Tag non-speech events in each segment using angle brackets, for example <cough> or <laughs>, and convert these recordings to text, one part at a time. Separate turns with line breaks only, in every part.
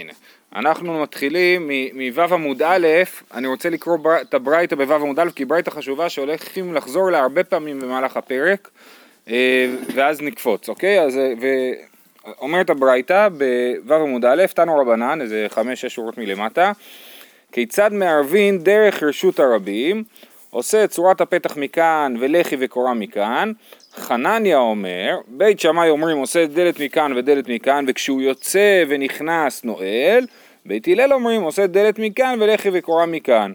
הנה. אנחנו מתחילים מו' עמוד א', אני רוצה לקרוא בר... את הברייתא בו' עמוד א', כי ברייתא חשובה שהולכים לחזור לה הרבה פעמים במהלך הפרק, אה, ואז נקפוץ, אוקיי? אז, אה, ו... אומרת הברייתא בו' עמוד א', תנו רבנן, איזה חמש-שש שורות מלמטה, כיצד מערבין דרך רשות הרבים, עושה את צורת הפתח מכאן ולחי וקורה מכאן, חנניה אומר, בית שמאי אומרים עושה דלת מכאן ודלת מכאן וכשהוא יוצא ונכנס נועל, בית הלל אומרים עושה דלת מכאן ולחי וקורה מכאן.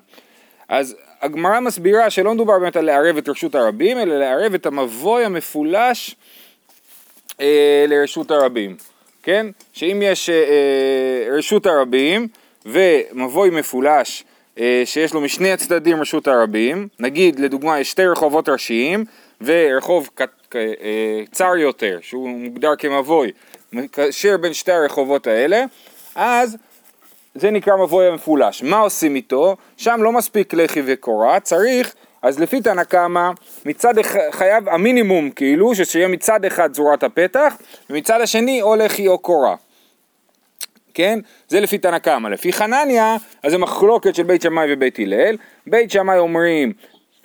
אז הגמרא מסבירה שלא מדובר באמת על לערב את רשות הרבים, אלא לערב את המבוי המפולש אה, לרשות הרבים, כן? שאם יש אה, אה, רשות הרבים ומבוי מפולש אה, שיש לו משני הצדדים רשות הרבים, נגיד לדוגמה יש שתי רחובות ראשיים ורחוב אה, צר יותר שהוא מוגדר כמבוי, מקשר בין שתי הרחובות האלה, אז זה נקרא מבוי המפולש. מה עושים איתו? שם לא מספיק לחי וקורה, צריך, אז לפי תנא קמא, מצד אחד, חייב המינימום כאילו, שיהיה מצד אחד צורת הפתח, ומצד השני או לחי או קורה. כן? זה לפי תנא קמא. לפי חנניה, אז זה מחלוקת של בית שמאי ובית הלל. בית שמאי אומרים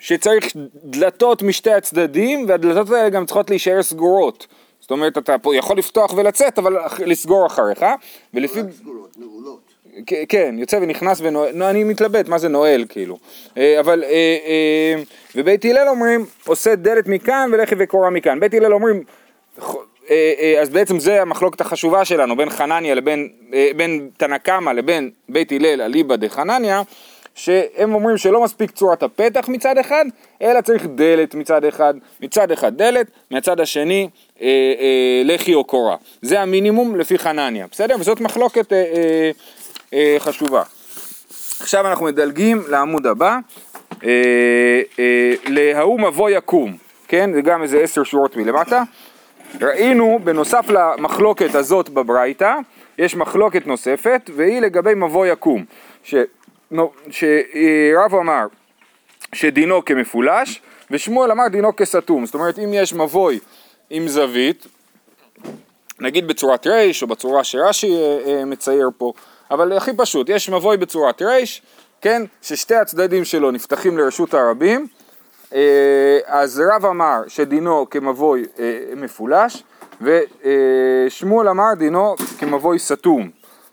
שצריך דלתות משתי הצדדים, והדלתות האלה גם צריכות להישאר סגורות. זאת אומרת, אתה פה יכול לפתוח ולצאת, אבל לסגור אחריך, ולפי...
סגורות, נעולות.
כן, יוצא ונכנס ונועל, אני מתלבט, מה זה נועל כאילו, אה, אבל, אה, אה, ובית הלל אומרים, עושה דלת מכאן ולחי וקורה מכאן, בית הלל אומרים, אז בעצם זה המחלוקת החשובה שלנו בין חנניה לבין, בין תנא קמא לבין בית הלל אליבא דחנניה, שהם אומרים שלא מספיק צורת הפתח מצד אחד, אלא צריך דלת מצד אחד, מצד אחד דלת, מצד השני אה, אה, לחי או קורה. זה המינימום לפי חנניה, בסדר? וזאת מחלוקת אה, אה, אה, חשובה. עכשיו אנחנו מדלגים לעמוד הבא, אה, אה, להוא מבוא יקום, כן? זה גם איזה עשר שורות מלמטה. ראינו בנוסף למחלוקת הזאת בברייתא, יש מחלוקת נוספת, והיא לגבי מבוא יקום. ש... שרב אמר שדינו כמפולש, ושמואל אמר דינו כסתום. זאת אומרת, אם יש מבוי עם זווית, נגיד בצורת רייש או בצורה שרש"י אה, אה, מצייר פה, אבל הכי פשוט, יש מבוי בצורת רייש, כן, ששתי הצדדים שלו נפתחים לרשות הרבים, אה, אז רב אמר שדינו כמבוי מפולש, ושמואל אמר דינו כמבוי סתום.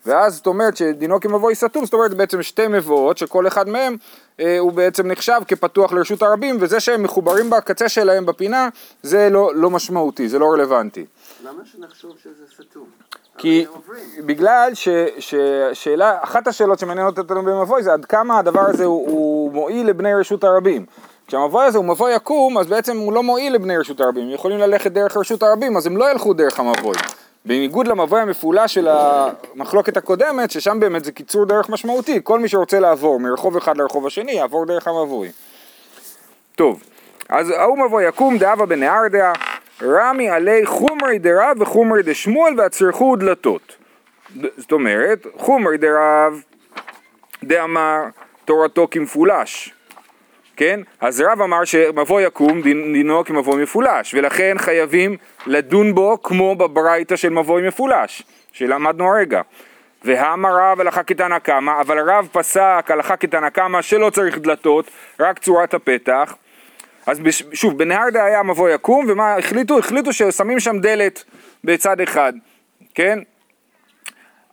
ואז זאת אומרת שדינו כמבוי סתום, זאת אומרת בעצם שתי מבואות שכל אחד מהם אה, הוא בעצם נחשב כפתוח לרשות הרבים וזה שהם מחוברים בקצה שלהם בפינה זה לא, לא משמעותי, זה לא רלוונטי.
למה שנחשוב שזה סתום?
כי בגלל ששאלה, אחת השאלות שמעניינות אותנו במבוי זה עד כמה הדבר הזה הוא, הוא מועיל לבני רשות הרבים. כשהמבוי הזה הוא מבוי עקום אז בעצם הוא לא מועיל לבני רשות הרבים, הם יכולים ללכת דרך רשות הרבים אז הם לא ילכו דרך המבוי. בניגוד למבוי המפולש של המחלוקת הקודמת, ששם באמת זה קיצור דרך משמעותי, כל מי שרוצה לעבור מרחוב אחד לרחוב השני יעבור דרך המבוי. טוב, אז ההוא מבוי יקום דאבה בנהרדע, רמי עלי חומרי דרב וחומרי דשמואל והצריכו דלתות. זאת אומרת, חומרי דרב דאמר תורתו כמפולש. כן? אז רב אמר שמבוא יקום דינו כמבוא מפולש, ולכן חייבים לדון בו כמו בברייתא של מבוא מפולש, שלמדנו הרגע. והאמר רב הלכה כתנא קמא, אבל רב פסק הלכה כתנא קמא שלא צריך דלתות, רק צורת הפתח. אז בש... שוב, בנהרדה היה מבוא יקום, ומה החליטו? החליטו ששמים שם דלת בצד אחד, כן?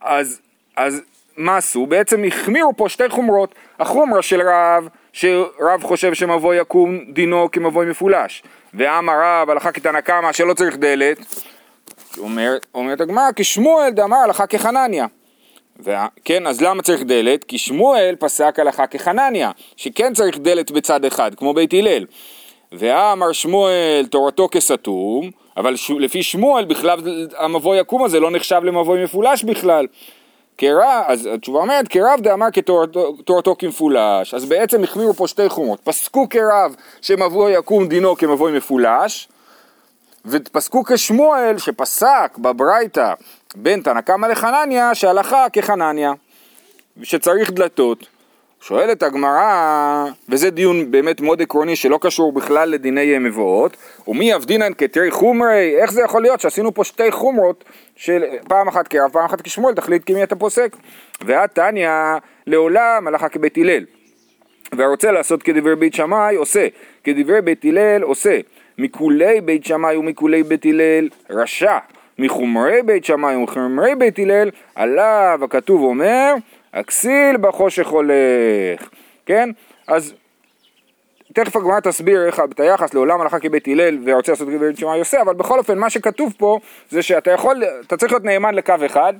אז, אז מה עשו? בעצם החמירו פה שתי חומרות. החומרה של רב שרב חושב שמבוא יקום דינו כמבוא מפולש, ואמר רב הלכה כתנא קמא שלא צריך דלת, אומר, אומרת הגמרא כשמואל דאמר הלכה כחנניה. כן, אז למה צריך דלת? כי שמואל פסק הלכה כחנניה, שכן צריך דלת בצד אחד, כמו בית הלל. ואמר שמואל תורתו כסתום, אבל ש... לפי שמואל בכלל המבוא יקום הזה לא נחשב למבוא מפולש בכלל. כרב, אז התשובה אומרת, כרב דאמר כתורתו כמפולש, אז בעצם החמירו פה שתי חומות, פסקו כרב שמבוי יקום דינו כמבוי מפולש, ופסקו כשמואל שפסק בברייתא בין תנא קמא לחנניה שהלכה כחנניה, שצריך דלתות, שואלת הגמרא, וזה דיון באמת מאוד עקרוני שלא קשור בכלל לדיני מבואות, ומי אבדינן כתרי חומרי, איך זה יכול להיות שעשינו פה שתי חומרות של פעם אחת כרב, פעם אחת כשמואל, תחליט כמי אתה פוסק. ואת תניא לעולם הלכה כבית הלל. והרוצה לעשות כדברי בית שמאי עושה, כדברי בית הלל עושה, מכולי בית שמאי ומכולי בית הלל רשע, מחומרי בית שמאי ומחומרי בית הלל עליו הכתוב אומר הכסיל בחושך הולך, כן? אז תכף הגמרא תסביר איך את היחס לעולם הלכה כבית הלל ורוצה לעשות כבית שמאי עושה, אבל בכל אופן מה שכתוב פה זה שאתה יכול, אתה צריך להיות נאמן לקו אחד,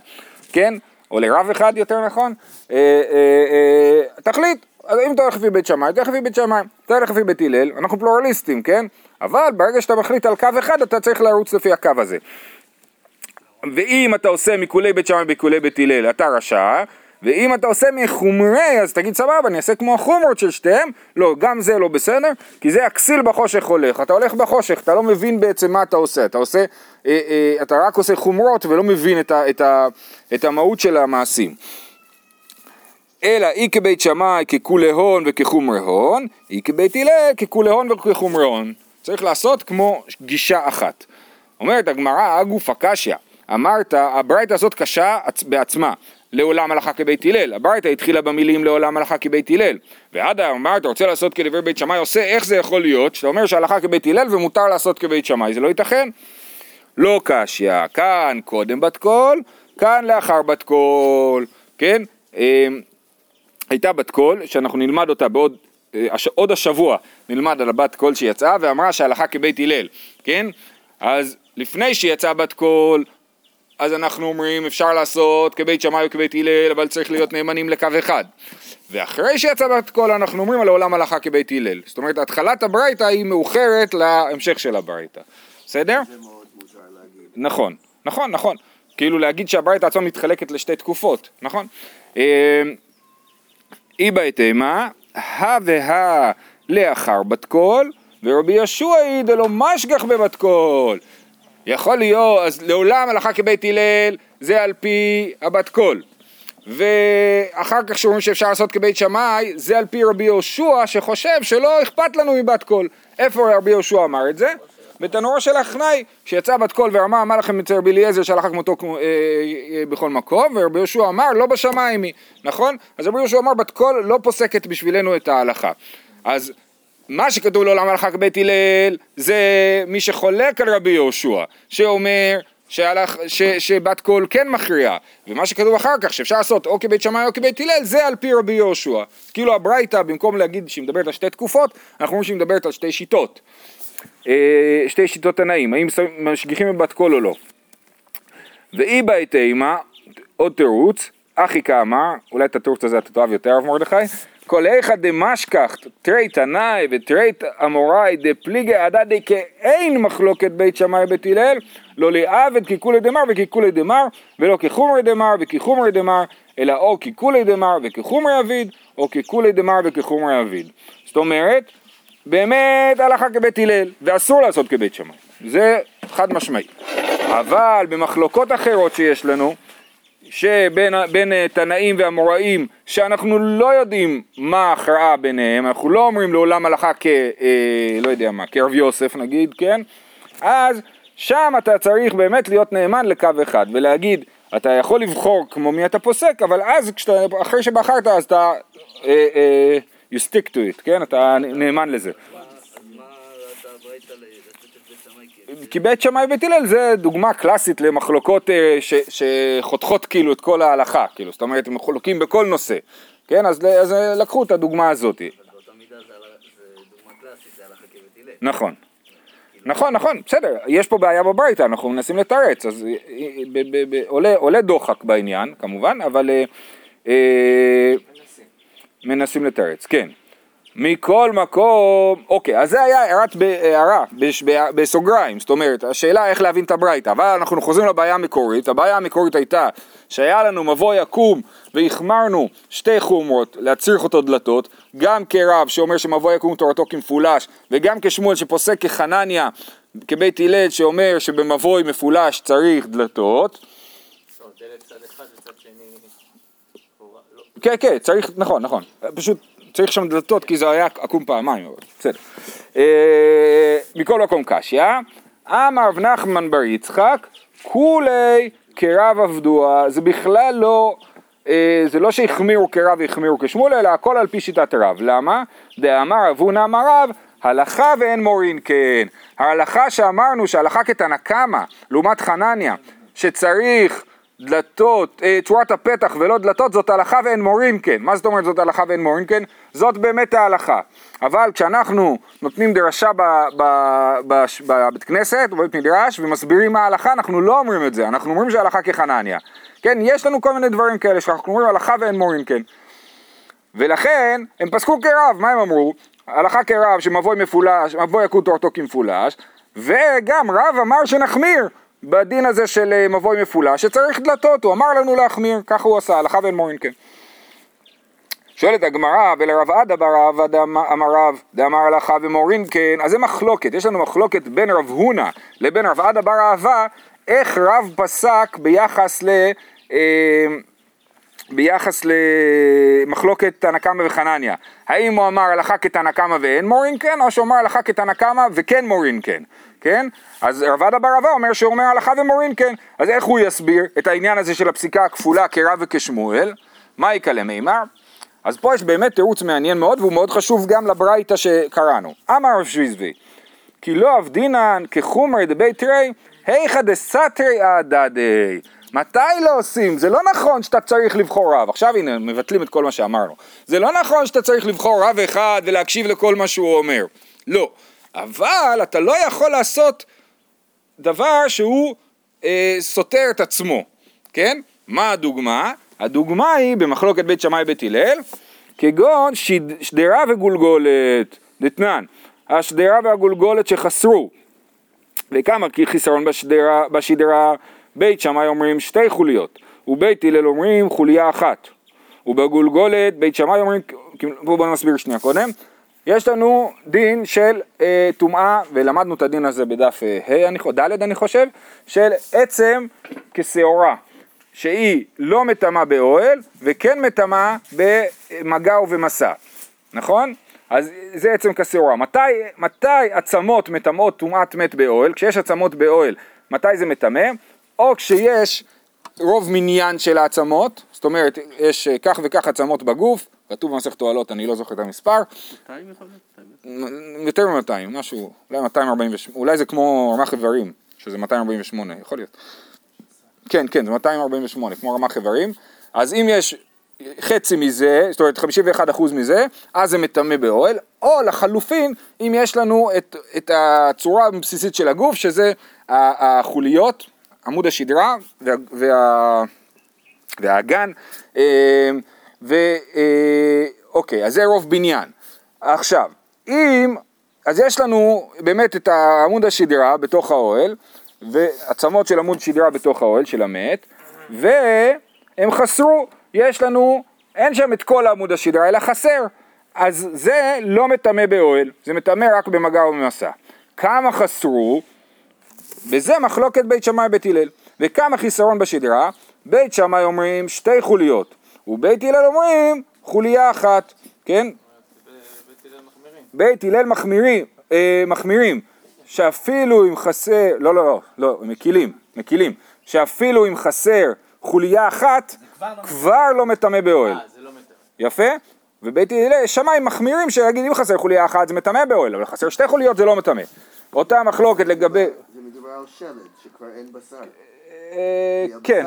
כן? או לרב אחד יותר נכון, אה, אה, אה, תחליט, אז אם אתה הולך לפי בית שמאי, תלך לפי בית שמאי, אתה הולך לפי בית הלל, אנחנו פלורליסטים, כן? אבל ברגע שאתה מחליט על קו אחד, אתה צריך לרוץ לפי הקו הזה. ואם אתה עושה מכולי בית שמאי בכולי בית הלל, אתה רשע, ואם אתה עושה מחומרי, אז תגיד סבבה, אני אעשה כמו החומרות של שתיהם, לא, גם זה לא בסדר, כי זה הכסיל בחושך הולך, אתה הולך בחושך, אתה לא מבין בעצם מה אתה עושה, אתה עושה, אה, אה, אתה רק עושה חומרות ולא מבין את, ה, את, ה, את המהות של המעשים. אלא אי כבית שמאי ככולי הון וכחומרי הון, אי כבית הלל ככולי הון וכחומרי הון. צריך לעשות כמו גישה אחת. אומרת הגמרא, הגוף הקשיא, אמרת, הברייתא הזאת קשה בעצמה. לעולם הלכה כבית הלל, הברייתא התחילה במילים לעולם הלכה כבית הלל, ועד היום אמרת, רוצה לעשות כדבר בית שמאי, עושה, איך זה יכול להיות, שאתה אומר שהלכה כבית הלל ומותר לעשות כבית שמאי, זה לא ייתכן. לא קשיא, כאן קודם בת קול, כאן לאחר בת קול, כן? אמ, הייתה בת קול, שאנחנו נלמד אותה בעוד, אה, עוד השבוע, נלמד על הבת קול שיצאה, ואמרה שהלכה כבית הלל, כן? אז לפני שיצאה בת קול, אז אנחנו אומרים אפשר לעשות כבית שמאי וכבית הלל, אבל צריך להיות נאמנים לקו אחד. ואחרי שיצא בת קול אנחנו אומרים לעולם הלכה כבית הלל. זאת אומרת, התחלת הברייתא היא מאוחרת להמשך של הברייתא. בסדר?
זה מאוד מוזר להגיד.
נכון, נכון, נכון. כאילו להגיד שהברייתא עצמה מתחלקת לשתי תקופות, נכון? אי בעית אימא, הא והא לאחר בת קול, ורבי יהושע היא דלא משגח בבת קול. יכול להיות, אז לעולם הלכה כבית הלל זה על פי הבת קול. ואחר כך שאומרים שאפשר לעשות כבית שמאי, זה על פי רבי יהושע שחושב שלא אכפת לנו מבת קול. איפה רבי יהושע אמר את זה? בתנורו של עכנאי, שיצא בת קול ואמר, מה לכם אצל רבי אליעזר שהלכה כמותו אה, אה, בכל מקום, ורבי יהושע אמר, לא בשמיים היא, נכון? אז רבי יהושע אמר, בת קול לא פוסקת בשבילנו את ההלכה. אז מה שכתוב לעולם הלכה כבית הלל, זה מי שחולק על רבי יהושע, שאומר שהלך, ש, שבת קול כן מכריעה, ומה שכתוב אחר כך שאפשר לעשות או כבית שמאי או כבית הלל, זה על פי רבי יהושע. כאילו הברייתא, במקום להגיד שהיא מדברת על שתי תקופות, אנחנו אומרים שהיא מדברת על שתי שיטות. אה, שתי שיטות תנאים, האם משגיחים בבת קול או לא. ואי בעת אימה, עוד תירוץ, אחי כאמר, אולי את התירוץ הזה אתה תאהב יותר, הרב מרדכי, כל איכא דמשכח תרי תנאי ותרי אמוראי דפליגי עדה דכאין מחלוקת בית שמאי בית הלל לא לעבד ככולי דמר וככולי דמר ולא כחומרי דמר וכחומרי דמר אלא או ככולי דמר וכחומרי אביד או ככולי דמר וכחומרי אביד. זאת אומרת באמת הלכה כבית הלל ואסור לעשות כבית שמאי. זה חד משמעי. אבל במחלוקות אחרות שיש לנו שבין בין אה, תנאים ואמוראים שאנחנו לא יודעים מה ההכרעה ביניהם, אנחנו לא אומרים לעולם הלכה כ... אה, לא יודע מה, כרב יוסף נגיד, כן? אז שם אתה צריך באמת להיות נאמן לקו אחד ולהגיד, אתה יכול לבחור כמו מי אתה פוסק, אבל אז כשאתה, אחרי שבחרת אז אתה, אה, אה, you stick to it, כן? אתה נאמן לזה. כי בית שמאי ובית הלל זה דוגמה קלאסית למחלוקות אה, ש, שחותכות כאילו את כל ההלכה, כאילו, זאת אומרת הם חולקים בכל נושא, כן, אז, אז לקחו את הדוגמה הזאת. נכון. נכון, נכון, בסדר, יש פה בעיה בברייתא, אנחנו מנסים לתרץ, אז אה, ב, ב, ב, עולה, עולה דוחק בעניין, כמובן, אבל אה, אה, מנסים לתרץ, כן. מכל מקום, אוקיי, אז זה היה הערת הערה בסוגריים, זאת אומרת, השאלה איך להבין את הברייתא, אבל אנחנו חוזרים לבעיה המקורית, הבעיה המקורית הייתה שהיה לנו מבוא יקום והחמרנו שתי חומרות להצריך אותו דלתות, גם כרב שאומר שמבוא יקום תורתו כמפולש, וגם כשמואל שפוסק כחנניה, כבית הלל שאומר שבמבוי מפולש צריך דלתות. כן, כן, צריך, נכון, נכון. פשוט צריך שם דלתות כי זה היה עקום פעמיים, אבל בסדר. אה, מכל מקום קשיא, אמר נחמן בר יצחק, כולי כרב עבדוה, זה בכלל לא, אה, זה לא שהחמירו כרב והחמירו כשמואל, אלא הכל על פי שיטת רב. למה? דאמר אבונה אמר רב, הלכה ואין מורין כן. ההלכה שאמרנו שהלכה כתנא קמא, לעומת חנניה, שצריך דלתות, אה, צורת הפתח ולא דלתות, זאת הלכה ואין מורין כן. מה זאת אומרת זאת הלכה ואין מורין כן? זאת באמת ההלכה. אבל כשאנחנו נותנים דרשה בבית כנסת, בבית מדרש, ומסבירים מה ההלכה, אנחנו לא אומרים את זה, אנחנו אומרים שההלכה כחנניה. כן, יש לנו כל מיני דברים כאלה שאנחנו אומרים הלכה ואין מורין כן. ולכן הם פסקו כרב, מה הם אמרו? הלכה כרב שמבוי מפולש, מבוי יקוד תורתו כמפולש, וגם רב אמר שנחמיר בדין הזה של אה, מבוי מפולש, שצריך דלתות, הוא אמר לנו להחמיר, ככה הוא עשה, הלכה ואין מורין כן. שואלת הגמרא, ולרב עדה בר דאמר- אמר רב, דאמר הלכה ומורין כן, אז זה מחלוקת, יש לנו מחלוקת בין רב הונא לבין רב עדה בר אהבה, איך רב פסק ביחס ל... אה, ביחס למחלוקת תנא קמא וחנניה, האם הוא אמר הלכה כתנא קמא ואין מורין כן, או שהוא אמר הלכה כתנא קמא וכן מורין כן, כן? אז רב עדה בר אהבה אומר שהוא אומר הלכה ומורין כן, אז איך הוא יסביר את העניין הזה של הפסיקה הכפולה כרב וכשמואל? מה יקלה מימר? אז פה יש באמת תירוץ מעניין מאוד והוא מאוד חשוב גם לברייתא שקראנו. אמר רב שביזבי כי לא אבדינן כחומרי דבי תרי, היכא דסתרי עדדי. מתי לא עושים? זה לא נכון שאתה צריך לבחור רב. עכשיו הנה, מבטלים את כל מה שאמרנו. זה לא נכון שאתה צריך לבחור רב אחד ולהקשיב לכל מה שהוא אומר. לא. אבל אתה לא יכול לעשות דבר שהוא אה, סותר את עצמו, כן? מה הדוגמה? הדוגמה היא במחלוקת בית שמאי בית הלל, כגון שד, שדרה וגולגולת, דתנן, השדרה והגולגולת שחסרו, וכמה חיסרון בשדרה, בשדרה, בית שמאי אומרים שתי חוליות, ובית הלל אומרים חוליה אחת, ובגולגולת בית שמאי אומרים, בואו בוא נסביר שנייה קודם, יש לנו דין של אה, טומאה, ולמדנו את הדין הזה בדף אה, ה', אני ד' אני חושב, של עצם כשעורה, שהיא לא מטמאה באוהל, וכן מטמאה במגע ובמסע, נכון? אז זה עצם כשעורה. מתי, מתי עצמות מטמאות טומאת מת באוהל? כשיש עצמות באוהל, מתי זה מטמא? או כשיש רוב מניין של העצמות, זאת אומרת, יש אה, כך וכך עצמות בגוף, כתוב במסכת תועלות, אני לא זוכר את המספר,
200 יכול להיות? 200.
יותר מ-200, משהו, אולי 248, אולי זה כמו רמ"ח איברים, שזה 248, יכול להיות. כן, כן, זה 248, כמו רמ"ח איברים. אז אם יש חצי מזה, זאת אומרת 51% מזה, אז זה מטמא באוהל, או לחלופין, אם יש לנו את, את הצורה הבסיסית של הגוף, שזה החוליות, עמוד השדרה וה, וה, והאגן, אה, ואוקיי, אז זה רוב בניין. עכשיו, אם, אז יש לנו באמת את עמוד השדרה בתוך האוהל, ועצמות של עמוד שדרה בתוך האוהל של המת, והם חסרו, יש לנו, אין שם את כל עמוד השדרה, אלא חסר. אז זה לא מטמא באוהל, זה מטמא רק במגע ובמסע. כמה חסרו? בזה מחלוקת בית שמאי בית הלל. וכמה חיסרון בשדרה? בית שמאי אומרים שתי חוליות, ובית הלל אומרים חוליה אחת, כן? בית הלל מחמירים, אה, מחמירים, שאפילו אם חסר, לא לא לא, לא, מקילים, מקילים, שאפילו אם חסר חוליה אחת, כבר לא מטמא באוהל.
זה לא.
יפה? ובית הלל, שמיים מחמירים שיגיד אם חסר חוליה אחת זה מטמא באוהל, אבל חסר שתי חוליות זה לא מטמא. אותה מחלוקת לגבי,
זה מדובר על שלד, שכבר אין בשר.
אה, כן,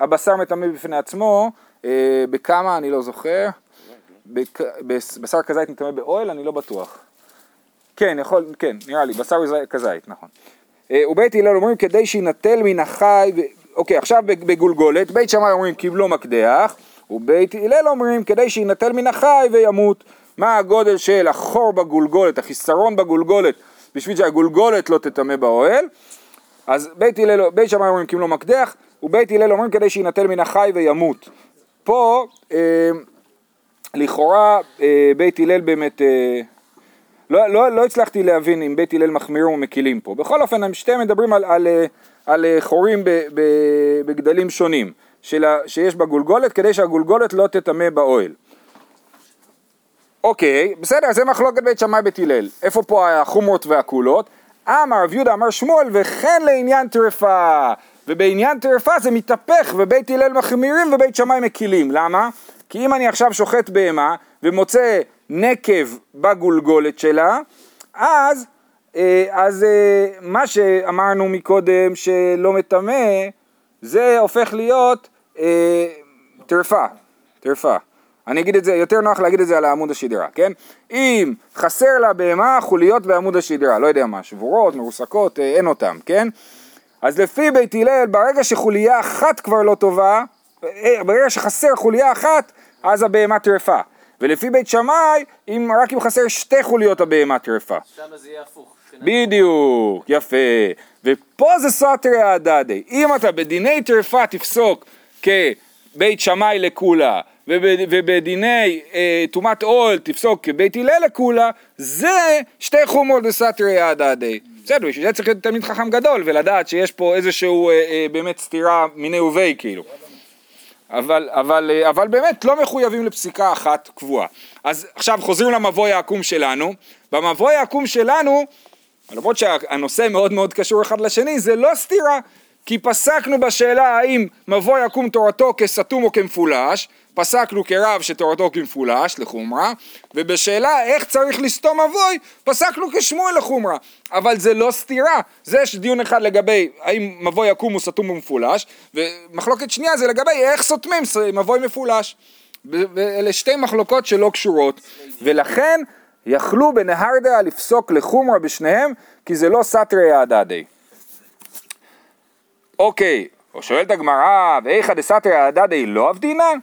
הבשר מטמא.
בפני עצמו, אה, בכמה אני לא זוכר, בשר כזית מטמא באוהל אני לא בטוח. כן, יכול, כן, נראה לי, בשר זי- כזית, נכון. אה, ובית הלל אומרים כדי שיינטל מן החי. אוקיי, עכשיו בג- בגולגולת, בית שמאי אומרים קיבלו מקדח, ובית הלל אומרים כדי שיינטל מן החי וימות. מה הגודל של החור בגולגולת, החיסרון בגולגולת, בשביל שהגולגולת לא תטמא באוהל? אז בית הלל, בית שמאי אומרים קיבלו מקדח, ובית הלל אומרים כדי שיינטל מן החי וימות. פה, אה, לכאורה, אה, בית הלל באמת... אה, לא, לא, לא הצלחתי להבין אם בית הלל מחמירים או מקילים פה. בכל אופן, הם שתיהם מדברים על, על, אה, על אה, חורים ב, ב, בגדלים שונים. של שיש בגולגולת כדי שהגולגולת לא תטמא באוהל. אוקיי, בסדר, זה מחלוקת בית שמאי בית הלל. איפה פה החומרות והקולות? אמר רב יהודה אמר שמואל וכן לעניין טרפה. ובעניין טרפה זה מתהפך ובית הלל מחמירים ובית שמאי מקילים. למה? כי אם אני עכשיו שוחט בהמה ומוצא נקב בגולגולת שלה, אז, אה, אז אה, מה שאמרנו מקודם שלא מטמא, זה הופך להיות אה, טרפה, טרפה. אני אגיד את זה, יותר נוח להגיד את זה על עמוד השדרה, כן? אם חסר לה בהמה חוליות בעמוד השדרה, לא יודע מה, שבורות, מרוסקות, אה, אין אותם, כן? אז לפי בית הלל, ברגע שחוליה אחת כבר לא טובה, אה, ברגע שחסר חוליה אחת, אז הבהמה טרפה. ולפי בית שמאי, אם, רק אם חסר שתי חוליות הבהמה טרפה.
שם זה יהיה הפוך.
בדיוק, יפה. ופה זה סתרי הדדי. אם אתה בדיני טרפה תפסוק כבית שמאי לקולה, וב- ובדיני אה, טומאת עול תפסוק כבית הלל לקולה, זה שתי חומות בסתרי הדדי. בסדר, בשביל זה צריך להיות תלמיד חכם גדול ולדעת שיש פה איזשהו אה, אה, באמת סתירה מיני ובי כאילו. אבל, אבל, אה, אבל באמת לא מחויבים לפסיקה אחת קבועה. אז עכשיו חוזרים למבוי העקום שלנו. במבוי העקום שלנו, למרות שהנושא מאוד מאוד קשור אחד לשני, זה לא סתירה. כי פסקנו בשאלה האם מבוי עקום תורתו כסתום או כמפולש, פסקנו כרב שתורתו כמפולש לחומרה, ובשאלה איך צריך לסתום מבוי, פסקנו כשמואל לחומרה. אבל זה לא סתירה, זה יש דיון אחד לגבי האם מבוי עקום הוא סתום או מפולש, ומחלוקת שנייה זה לגבי איך סותמים מבוי מפולש. ואלה שתי מחלוקות שלא קשורות, ולכן יכלו בנהרדעה לפסוק לחומרה בשניהם, כי זה לא סתרי הדדי. אוקיי, או שואלת הגמרא, ואיכא דסתרי הדדי לא אבדינן?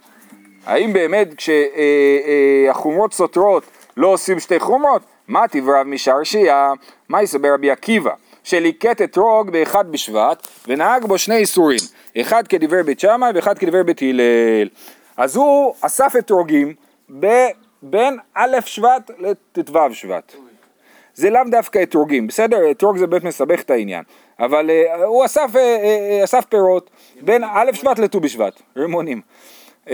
האם באמת כשהחומרות סותרות לא עושים שתי חומרות? מה תברב משרשייה? מה יסבר רבי עקיבא? שליקט אתרוג באחד בשבט ונהג בו שני איסורים, אחד כדברי בית שמאי ואחד כדברי בית הלל. אז הוא אסף אתרוגים ב- בין א' שבט לט"ו שבט. זה לאו דווקא אתרוגים, בסדר? אתרוג זה באמת מסבך את העניין, אבל uh, הוא אסף, uh, uh, אסף פירות בין א' שבט לט"ו בשבט, רימונים. Uh,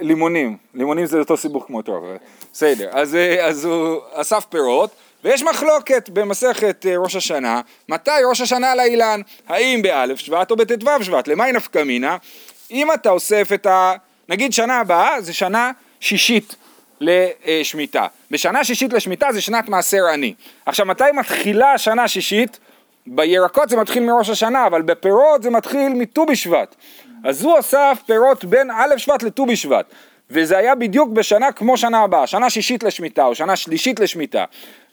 לימונים, לימונים זה אותו סיבוך כמו אתרוג, בסדר, אז, uh, אז הוא אסף פירות ויש מחלוקת במסכת ראש השנה, מתי ראש השנה לאילן, האם באלף שבט או בט"ו שבט, למאי נפקא מינה, אם אתה אוסף את ה... נגיד שנה הבאה זה שנה שישית לשמיטה. בשנה שישית לשמיטה זה שנת מעשר עני. עכשיו מתי מתחילה השנה השישית? בירקות זה מתחיל מראש השנה, אבל בפירות זה מתחיל מט"ו בשבט. אז הוא אסף פירות בין א' שבט לט"ו בשבט. וזה היה בדיוק בשנה כמו שנה הבאה, שנה שישית לשמיטה או שנה שלישית לשמיטה.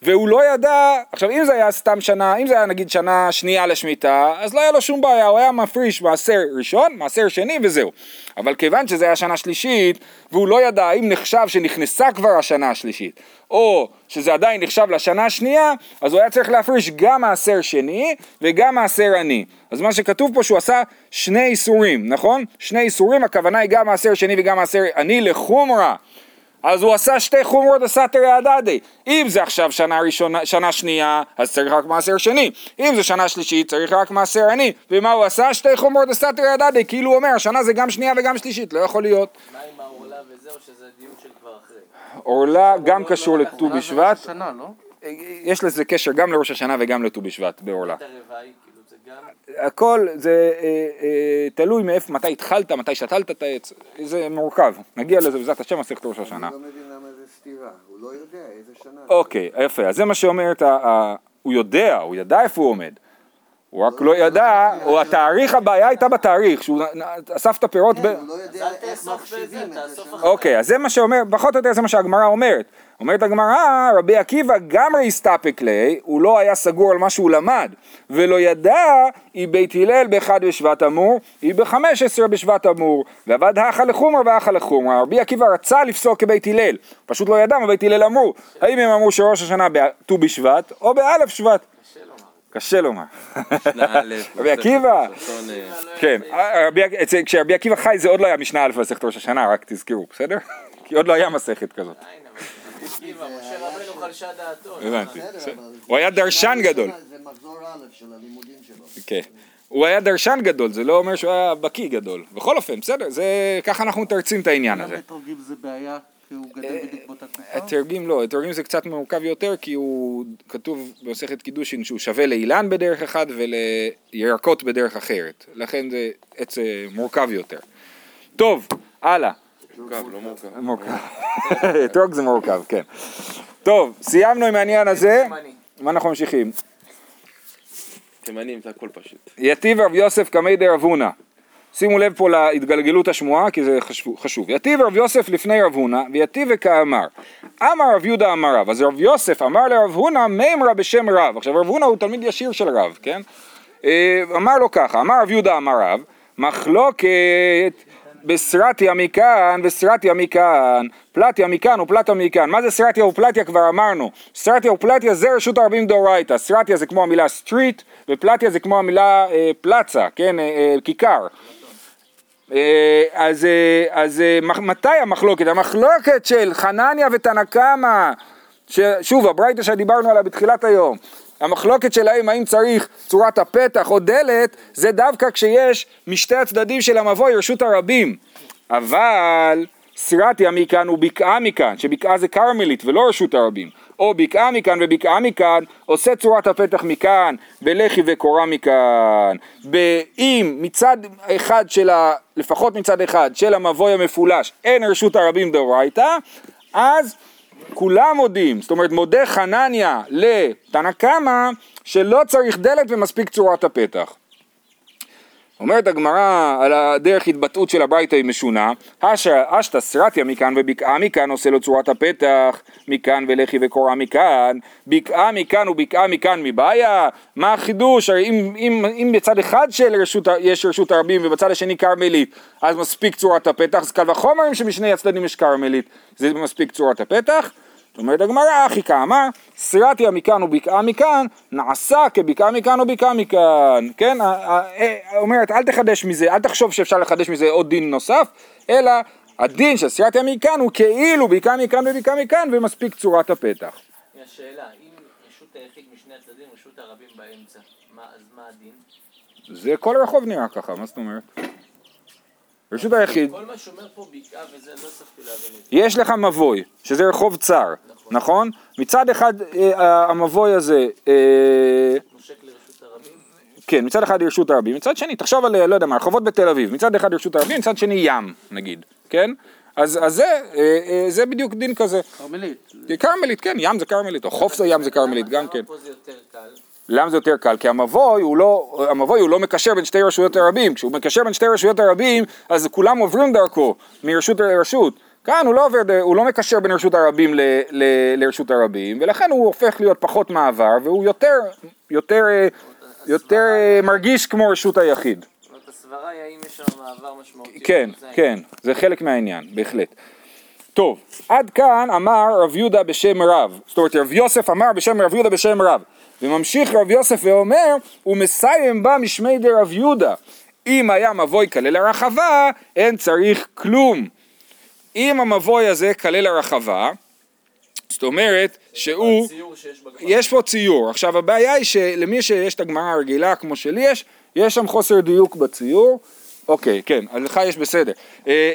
והוא לא ידע, עכשיו אם זה היה סתם שנה, אם זה היה נגיד שנה שנייה לשמיטה, אז לא היה לו שום בעיה, הוא היה מפריש מעשר ראשון, מעשר שני וזהו. אבל כיוון שזה היה שנה שלישית, והוא לא ידע האם נחשב שנכנסה כבר השנה השלישית, או שזה עדיין נחשב לשנה השנייה, אז הוא היה צריך להפריש גם מעשר שני וגם מעשר עני. אז מה שכתוב פה שהוא עשה שני איסורים, נכון? שני איסורים, הכוונה היא גם מעשר שני וגם מעשר עני לחומרה. אז הוא עשה שתי חומרות בסתרי הדדי. אם זה עכשיו שנה ראשונה, שנה שנייה, אז צריך רק מעשר שני. אם זה שנה שלישית, צריך רק מעשר עני. ומה הוא עשה? שתי חומרות בסתרי הדדי. כאילו הוא אומר, השנה זה גם שנייה וגם שלישית, לא יכול להיות.
מה עם העורלה וזהו, שזה דיון של כבר אחרי.
עורלה גם קשור לט"ו בשבט.
שנה, לא?
יש לזה קשר גם לראש השנה וגם לט"ו בשבט בעורלה.
את הרבעי, כאילו זה גם...
הכל זה אה, אה, תלוי מאיפה, מתי התחלת, מתי שתלת את העץ, זה מורכב. נגיע לזה בעזרת השם מסכת ראש השנה.
אני לא מבין למה זה סתירה. הוא לא יודע איזה שנה.
אוקיי, יפה, אז זה מה שאומרת, הוא יודע, הוא ידע איפה הוא עומד. הוא רק לא ידע, או התאריך, הבעיה הייתה בתאריך, שהוא אסף את הפירות ב...
כן, הוא לא יודע איך מחשיבים את.
אחר
אוקיי, אז זה מה שאומר, פחות או יותר זה מה שהגמרא אומרת. אומרת הגמרא, רבי עקיבא גמרי הסתפק ליה, הוא לא היה סגור על מה שהוא למד, ולא ידע, היא בית הלל באחד בשבט אמור, היא בחמש עשרה בשבט אמור, ועבד האחה לחומרה והאחה לחומרה. רבי עקיבא רצה לפסוק כבית הלל, פשוט לא ידע מה בית הלל אמרו. האם הם אמרו שראש השנה בט"ו בשבט, או באלף שבט. קשה לומר. <laughs> רבי עקיבא, כן, רבי- אצל- כשרבי עקיבא חי זה עוד לא היה משנה א' במסכת ראש השנה, רק תזכרו, בסדר? <laughs> כי עוד לא היה מסכת כזאת. הוא היה דרשן גדול. כן. הוא היה דרשן גדול, זה לא אומר שהוא היה בקיא גדול. בכל אופן, בסדר, זה, ככה אנחנו מתרצים את העניין הזה.
למה אתרוגים זה בעיה? כי הוא גדל בדיוק באותה תקופה?
האתרוגים לא, האתרוגים זה קצת מורכב יותר כי הוא כתוב במסכת קידושין שהוא שווה לאילן בדרך אחד ולירקות בדרך אחרת, לכן זה עץ אה, מורכב יותר. טוב, הלאה.
מורכב, לא מורכב.
מורכב. <laughs> אתרוג זה מורכב, כן. טוב, סיימנו עם העניין הזה, מה אנחנו ממשיכים?
תימנים זה הכל פשוט.
יתיב רב יוסף קמי דרב הונא. שימו לב פה להתגלגלות השמועה כי זה חשוב. חשוב. יתיב רב יוסף לפני רב הונא ויתיב וכאמר. אמר רב יהודה אמר רב. אז רב יוסף אמר לרב הונא מימרא בשם רב. עכשיו רב הונא הוא תלמיד ישיר של רב, כן? אה, אמר לו ככה, אמר רב יהודה אמר רב, מחלוקת בסרטיה מכאן וסרטיה מכאן, פלטיה מכאן ופלטה מכאן. מה זה סרטיה ופלטיה כבר אמרנו. סרטיה ופלטיה זה רשות הרבים דאורייתא. סרטיה זה כמו המילה סטריט ופלטיה זה כמו המילה אה, פלצה, כן, אה, אה, כיכר. אה, אז, אה, אז אה, מתי המחלוקת? המחלוקת של חנניה ותנא קמא, שוב הברייתא שדיברנו עליה בתחילת היום, המחלוקת שלהם האם צריך צורת הפתח או דלת, זה דווקא כשיש משתי הצדדים של המבוי רשות הרבים. אבל סרטיה מכאן ובקעה מכאן, שבקעה זה כרמלית ולא רשות הרבים, או בקעה מכאן ובקעה מכאן, עושה צורת הפתח מכאן, ולחי וקורה מכאן. אם מצד אחד של ה... לפחות מצד אחד של המבוי המפולש אין רשות הרבים דאורייתא, אז כולם מודים, זאת אומרת מודה חנניה לתנא קמא שלא צריך דלת ומספיק צורת הפתח. אומרת הגמרא על הדרך התבטאות של הברייתא היא משונה, "אשא- אשתא סרטיה מכאן ובקעה מכאן עושה לו צורת הפתח, מכאן ולחי וקורה מכאן, בקעה מכאן ובקעה מכאן מבעיה, מה החידוש? הרי אם, אם, אם בצד אחד של רשות, יש רשות הרבים ובצד השני כרמלית, אז מספיק צורת הפתח, אז קל וחומר שמשני הצדדים יש כרמלית, זה מספיק צורת הפתח. אומרת הגמרא, אחי כאמר, סרטיה מכאן ובקעה מכאן, נעשה כבקעה מכאן ובקעה מכאן, כן? אה, אומרת, אל תחדש מזה, אל תחשוב שאפשר לחדש מזה עוד דין נוסף, אלא הדין של סרטיה מכאן הוא כאילו בקעה מכאן ובקעה מכאן ומספיק צורת הפתח.
השאלה, אם רשות היחיד משני הצדדים, רשות הרבים באמצע, מה, אז מה הדין?
זה כל רחוב נראה ככה, מה זאת אומרת? רשות היחיד,
כל מה שאומר פה בקעה וזה, לא הצלחתי להבין את זה.
יש לך מבוי, שזה רחוב צר, נכון? מצד אחד אה, המבוי הזה אה,
לרשות?
כן, מצד אחד רשות הרבים, מצד שני, תחשוב על, לא יודע מה, רחובות בתל אביב, מצד אחד רשות הרבים, מצד שני ים, נגיד, כן? אז, אז זה, אה, אה, זה בדיוק דין כזה.
כרמלית.
כרמלית, כן, ים זה כרמלית, או חוף זה ים זה כרמלית, גם כן.
למה פה זה יותר קל?
למה זה יותר קל? כי המבוי הוא לא, המבוי הוא לא מקשר בין שתי רשויות הרבים, כשהוא מקשר בין שתי רשויות הרבים, אז כולם עוברים דרכו, מרשות לרשות. כאן הוא לא עובר, הוא לא מקשר בין רשות הרבים ל, ל, לרשות הרבים, ולכן הוא הופך להיות פחות מעבר, והוא יותר, יותר, יותר מרגיש כמו רשות היחיד.
זאת אומרת, הסברה היא האם יש שם מעבר משמעותי.
כן, כן, זה חלק מהעניין, בהחלט. טוב, עד כאן אמר רב יהודה בשם רב, זאת אומרת רב יוסף אמר בשם רב יהודה בשם רב, וממשיך רב יוסף ואומר, ומסיים בה משמי דרב יהודה, אם היה מבוי כלל הרחבה, אין צריך כלום. אם המבוי הזה כלל הרחבה, זאת אומרת שהוא. יש פה ציור. עכשיו הבעיה היא שלמי שיש את הגמרא הרגילה כמו שלי יש, יש שם חוסר דיוק בציור. אוקיי, כן, אז לך יש בסדר. אה,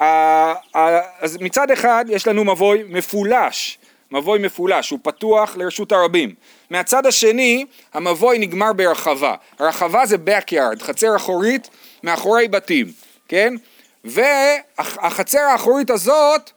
אה, אה, אז מצד אחד יש לנו מבוי מפולש, מבוי מפולש, הוא פתוח לרשות הרבים. מהצד השני, המבוי נגמר ברחבה. הרחבה זה backyard, חצר אחורית מאחורי בתים, כן? והחצר האחורית הזאת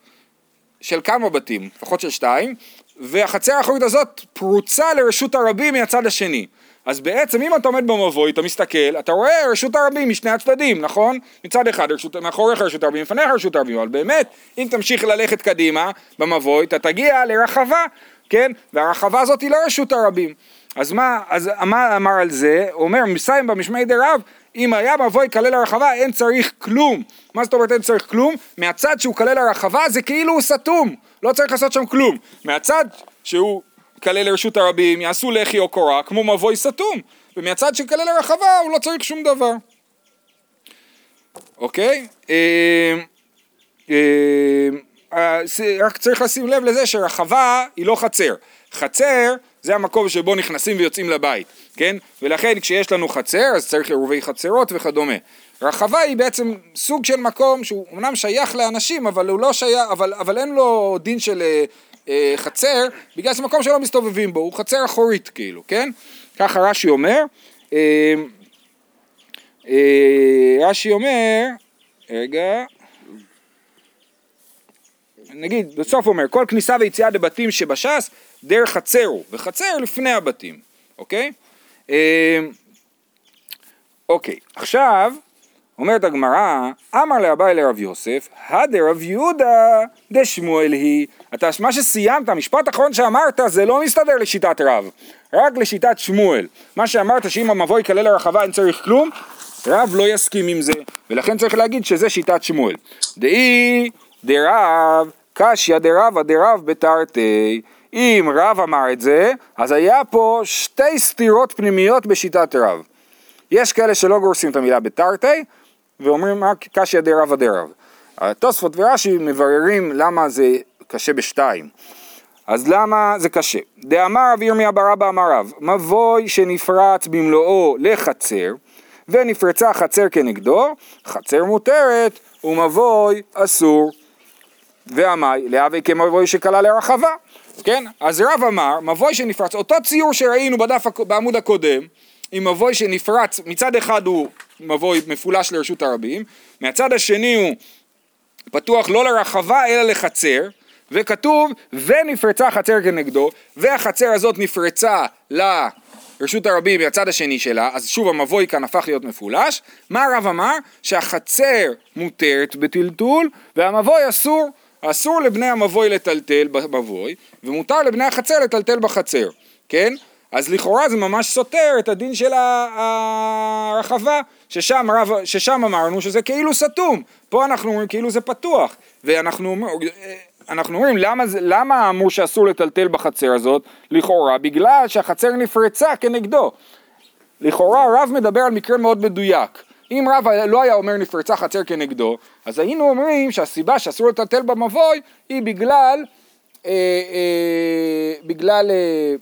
של כמה בתים, לפחות של שתיים, והחצר האחורית הזאת פרוצה לרשות הרבים מהצד השני. אז בעצם אם אתה עומד במבוי, אתה מסתכל, אתה רואה רשות הרבים משני הצדדים, נכון? מצד אחד רשות, מאחוריך רשות הרבים, לפניך רשות הרבים, אבל באמת, אם תמשיך ללכת קדימה במבוי, אתה תגיע לרחבה, כן? והרחבה הזאת היא לא רשות הרבים. אז מה, אז מה אמר על זה? הוא אומר, מסיים במשמעי דרב, אם היה מבוי כלל הרחבה, אין צריך כלום. מה זאת אומרת אין צריך כלום? מהצד שהוא כלל הרחבה זה כאילו הוא סתום, לא צריך לעשות שם כלום. מהצד שהוא כלל לרשות הרבים, יעשו לחי או קורה, כמו מבוי סתום. ומהצד שכלל הרחבה הוא לא צריך שום דבר. אוקיי? אה, אה, אה, ס- רק צריך לשים לב לזה שרחבה היא לא חצר. חצר זה המקום שבו נכנסים ויוצאים לבית, כן? ולכן כשיש לנו חצר אז צריך עירובי חצרות וכדומה. רחבה היא בעצם סוג של מקום שהוא אמנם שייך לאנשים אבל הוא לא שייך, אבל, אבל אין לו דין של אה, חצר בגלל שזה מקום שלא מסתובבים בו, הוא חצר אחורית כאילו, כן? ככה רש"י אומר. אה, אה, רש"י אומר, רגע, נגיד, בסוף הוא אומר, כל כניסה ויציאה לבתים שבש"ס, דרך חצר הוא, וחצר לפני הבתים, אוקיי? אוקיי, עכשיו, אומרת הגמרא, אמר לאביי לרב יוסף, הדרב יהודה דשמואל היא. אתה, מה שסיימת, המשפט האחרון שאמרת, זה לא מסתדר לשיטת רב, רק לשיטת שמואל. מה שאמרת שאם המבוא ייכלל לרחבה אין צריך כלום, רב לא יסכים עם זה, ולכן צריך להגיד שזה שיטת שמואל. דאי דרב קשיא דרבא דרב בתרתי. אם רב אמר את זה, אז היה פה שתי סתירות פנימיות בשיטת רב. יש כאלה שלא גורסים את המילה בתרתי, ואומרים רק קשיא דרבא דרב. התוספות ורש"י מבררים למה זה קשה בשתיים. אז למה זה קשה? דאמר רב ירמיה ברבא אמר רב, מבוי שנפרץ במלואו לחצר, ונפרצה חצר כנגדו, חצר מותרת ומבוי אסור. ועמי, להווה כמבוי שכלל לרחבה. כן? אז רב אמר, מבוי שנפרץ, אותו ציור שראינו בדף, בעמוד הקודם, עם מבוי שנפרץ, מצד אחד הוא מבוי מפולש לרשות הרבים, מהצד השני הוא פתוח לא לרחבה אלא לחצר, וכתוב ונפרצה חצר כנגדו, והחצר הזאת נפרצה לרשות הרבים מהצד השני שלה, אז שוב המבוי כאן הפך להיות מפולש. מה הרב אמר? שהחצר מותרת בטלטול והמבוי אסור. אסור לבני המבוי לטלטל במבוי, ומותר לבני החצר לטלטל בחצר, כן? אז לכאורה זה ממש סותר את הדין של הרחבה, ששם, רב, ששם אמרנו שזה כאילו סתום, פה אנחנו אומרים כאילו זה פתוח, ואנחנו אנחנו אומרים למה, למה אמרו שאסור לטלטל בחצר הזאת? לכאורה בגלל שהחצר נפרצה כנגדו. לכאורה רב מדבר על מקרה מאוד מדויק. אם רב לא היה אומר נפרצה חצר כנגדו, אז היינו אומרים שהסיבה שאסור לטלטל במבוי היא בגלל, אה, אה, בגלל אה,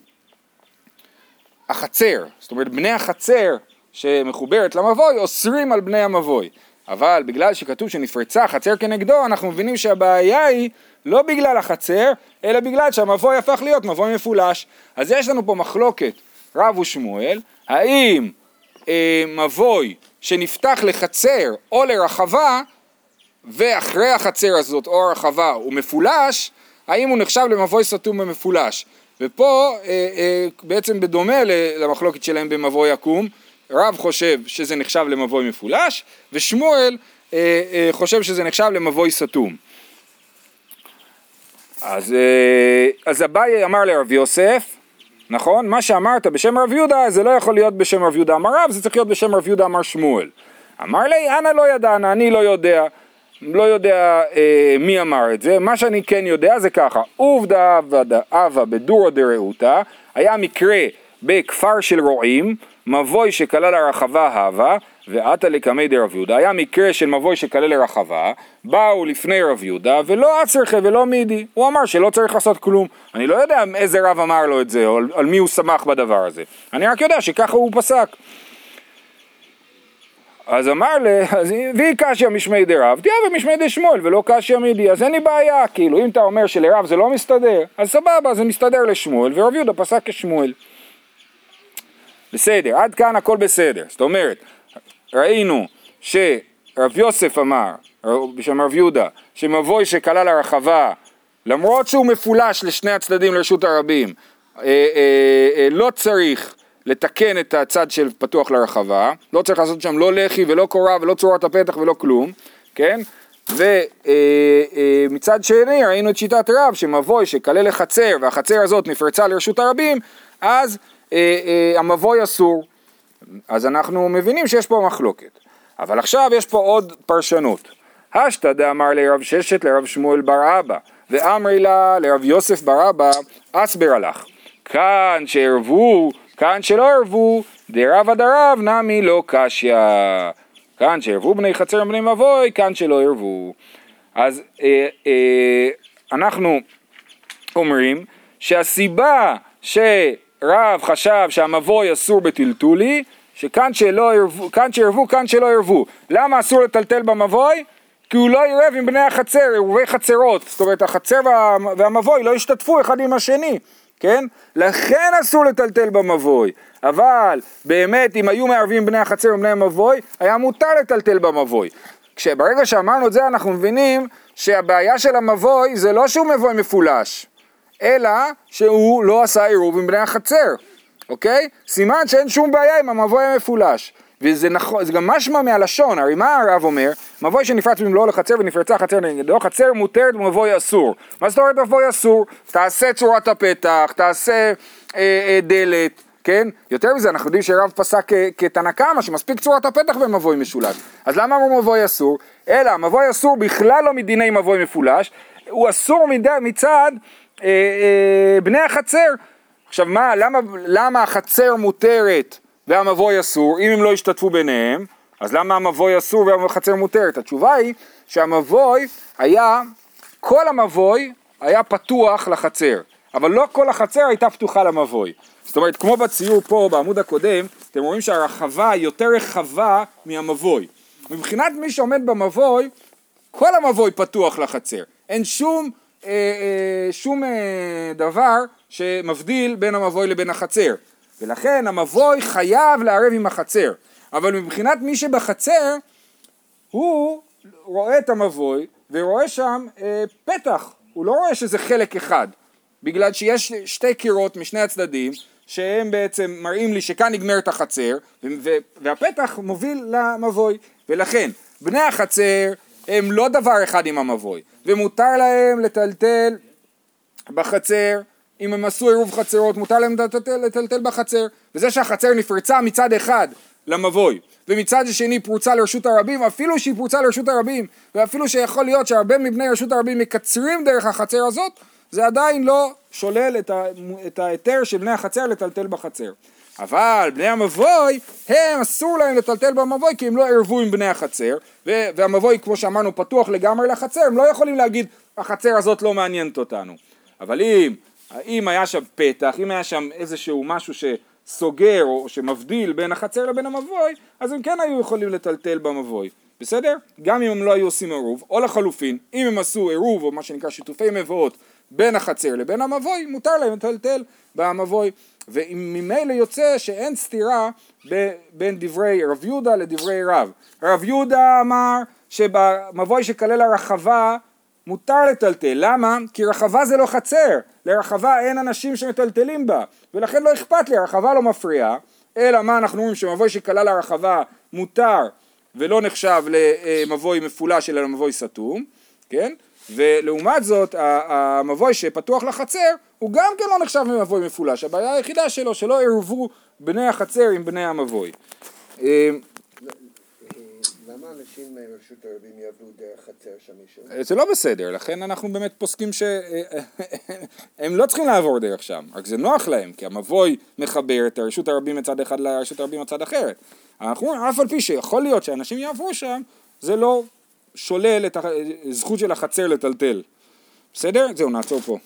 החצר, זאת אומרת בני החצר שמחוברת למבוי אוסרים על בני המבוי, אבל בגלל שכתוב שנפרצה חצר כנגדו, אנחנו מבינים שהבעיה היא לא בגלל החצר, אלא בגלל שהמבוי הפך להיות מבוי מפולש. אז יש לנו פה מחלוקת רב ושמואל, האם אה, מבוי שנפתח לחצר או לרחבה, ואחרי החצר הזאת או הרחבה הוא מפולש, האם הוא נחשב למבוי סתום ומפולש. ופה אה, אה, בעצם בדומה למחלוקת שלהם במבוי עקום, רב חושב שזה נחשב למבוי מפולש, ושמואל אה, חושב שזה נחשב למבוי סתום. אז, אז אביי אמר לרב יוסף, נכון? מה שאמרת בשם רב יהודה זה לא יכול להיות בשם רב יהודה אמר רב, זה צריך להיות בשם רב יהודה אמר שמואל. אמר לי, אנא לא ידענה, אני לא יודע, לא יודע אה, מי אמר את זה, מה שאני כן יודע זה ככה, עובדא אבא בדורא דרעותא, היה מקרה בכפר של רועים, מבוי שכלל הרחבה הווה, ועתה לקמי דרב יהודה, היה מקרה של מבוי שכלל לרחבה, באו לפני רב יהודה ולא אצרכה ולא מידי, הוא אמר שלא צריך לעשות כלום, אני לא יודע איזה רב אמר לו את זה, או על, על מי הוא שמח בדבר הזה, אני רק יודע שככה הוא פסק. אז אמר לי, אז והיא קשיא משמי דרב, תהיה ומשמי דשמואל ולא קשיא מידי, אז אין לי בעיה, כאילו אם אתה אומר שלרב זה לא מסתדר, אז סבבה, זה מסתדר לשמואל, ורב יהודה פסק כשמואל. בסדר, עד כאן הכל בסדר, זאת אומרת, ראינו שרב יוסף אמר, בשם רב יהודה, שמבוי שכלל הרחבה, למרות שהוא מפולש לשני הצדדים לרשות הרבים, אה, אה, אה, לא צריך לתקן את הצד של פתוח לרחבה, לא צריך לעשות שם לא לחי ולא קורה ולא צורת הפתח ולא כלום, כן? ומצד שני ראינו את שיטת רב שמבוי שכלל לחצר והחצר הזאת נפרצה לרשות הרבים, אז המבוי אסור. אז אנחנו מבינים שיש פה מחלוקת. אבל עכשיו יש פה עוד פרשנות. השתא דאמר לרב ששת לרב שמואל בר אבא, ואמרי לה לרב יוסף בר אבא, אסבר הלך. כאן שערבו, כאן שלא ערבו, דרב נמי לא קשיא. כאן שערבו בני חצר ובני מבוי, כאן שלא ערבו. אז אה, אה, אנחנו אומרים שהסיבה ש... רב חשב שהמבוי אסור בטלטולי, שכאן שלא ירבו, כאן שירבו, כאן שלא ירבו. למה אסור לטלטל במבוי? כי הוא לא עירב עם בני החצר, עירובי חצרות. זאת אומרת, החצר וה, והמבוי לא השתתפו אחד עם השני, כן? לכן אסור לטלטל במבוי. אבל באמת, אם היו מערבים בני החצר ובני המבוי, היה מותר לטלטל במבוי. כשברגע שאמרנו את זה, אנחנו מבינים שהבעיה של המבוי זה לא שהוא מבוי מפולש, אלא שהוא לא עשה עירוב עם בני החצר, אוקיי? סימן שאין שום בעיה עם המבוי המפולש. וזה נכון, זה גם משמע מהלשון, הרי מה הרב אומר? מבוי שנפרץ במלואו לחצר ונפרצה חצר נגדו, חצר מותרת ומבוי אסור. מה זאת אומרת מבוי אסור? תעשה צורת הפתח, תעשה אה, אה, דלת, כן? יותר מזה, אנחנו יודעים שרב פסק כתנא קמא, שמספיק צורת הפתח במבוי משולש. אז למה אמרו מבוי אסור? אלא, מבוי אסור בכלל לא מדיני מבוי מפולש, הוא אסור מד... מצד אה, אה, בני החצר. עכשיו מה, למה, למה החצר מותרת והמבוי אסור, אם הם לא השתתפו ביניהם, אז למה המבוי אסור והחצר מותרת? התשובה היא שהמבוי היה, כל המבוי היה פתוח לחצר, אבל לא כל החצר הייתה פתוחה למבוי. זאת אומרת, כמו בציור פה בעמוד הקודם, אתם רואים שהרחבה יותר רחבה מהמבוי. מבחינת מי שעומד במבוי, כל המבוי פתוח לחצר. אין שום, אה, אה, שום אה, דבר שמבדיל בין המבוי לבין החצר. ולכן המבוי חייב לערב עם החצר. אבל מבחינת מי שבחצר, הוא רואה את המבוי ורואה שם אה, פתח. הוא לא רואה שזה חלק אחד. בגלל שיש שתי קירות משני הצדדים, שהם בעצם מראים לי שכאן נגמרת החצר, והפתח מוביל למבוי. ולכן, בני החצר הם לא דבר אחד עם המבוי, ומותר להם לטלטל בחצר, אם הם עשו עירוב חצרות, מותר להם לטלטל, בחצר. וזה שהחצר נפרצה מצד אחד למבוי, ומצד שני פרוצה לרשות הרבים, אפילו שהיא פרוצה לרשות הרבים, ואפילו שיכול להיות שהרבה מבני רשות הרבים מקצרים דרך החצר הזאת, זה עדיין לא שולל את, ה, את ההיתר של בני החצר לטלטל בחצר. אבל בני המבוי, הם אסור להם לטלטל במבוי כי הם לא ערבו עם בני החצר, והמבוי כמו שאמרנו פתוח לגמרי לחצר, הם לא יכולים להגיד החצר הזאת לא מעניינת אותנו. אבל אם, אם היה שם פתח, אם היה שם איזשהו משהו שסוגר או שמבדיל בין החצר לבין המבוי, אז הם כן היו יכולים לטלטל במבוי. בסדר? גם אם הם לא היו עושים עירוב, או לחלופין, אם הם עשו עירוב או מה שנקרא שיתופי מבואות בין החצר לבין המבוי, מותר להם לטלטל במבוי. וממילא יוצא שאין סתירה ב- בין דברי רב יהודה לדברי רב. רב יהודה אמר שבמבוי שכלל הרחבה מותר לטלטל, למה? כי רחבה זה לא חצר, לרחבה אין אנשים שמטלטלים בה, ולכן לא אכפת לי, הרחבה לא מפריעה, אלא מה אנחנו אומרים שמבוי שכלל הרחבה מותר ולא נחשב למבוי מפולש אלא למבוי סתום, כן? ולעומת זאת המבוי שפתוח לחצר הוא גם כן לא נחשב למבוי מפולש, הבעיה היחידה שלו שלא ערבו בני החצר עם בני המבוי. אה,
למה אנשים מרשות הרבים יעברו דרך חצר שם מישהו?
זה לא בסדר, לכן אנחנו באמת פוסקים שהם לא צריכים לעבור דרך שם, רק זה נוח להם, כי המבוי מחבר את הרשות הרבים מצד אחד לרשות הרבים מצד אחרת. אנחנו אף על פי שיכול להיות שאנשים יעברו שם, זה לא שולל את הזכות של החצר לטלטל. בסדר? זהו, נעצור פה.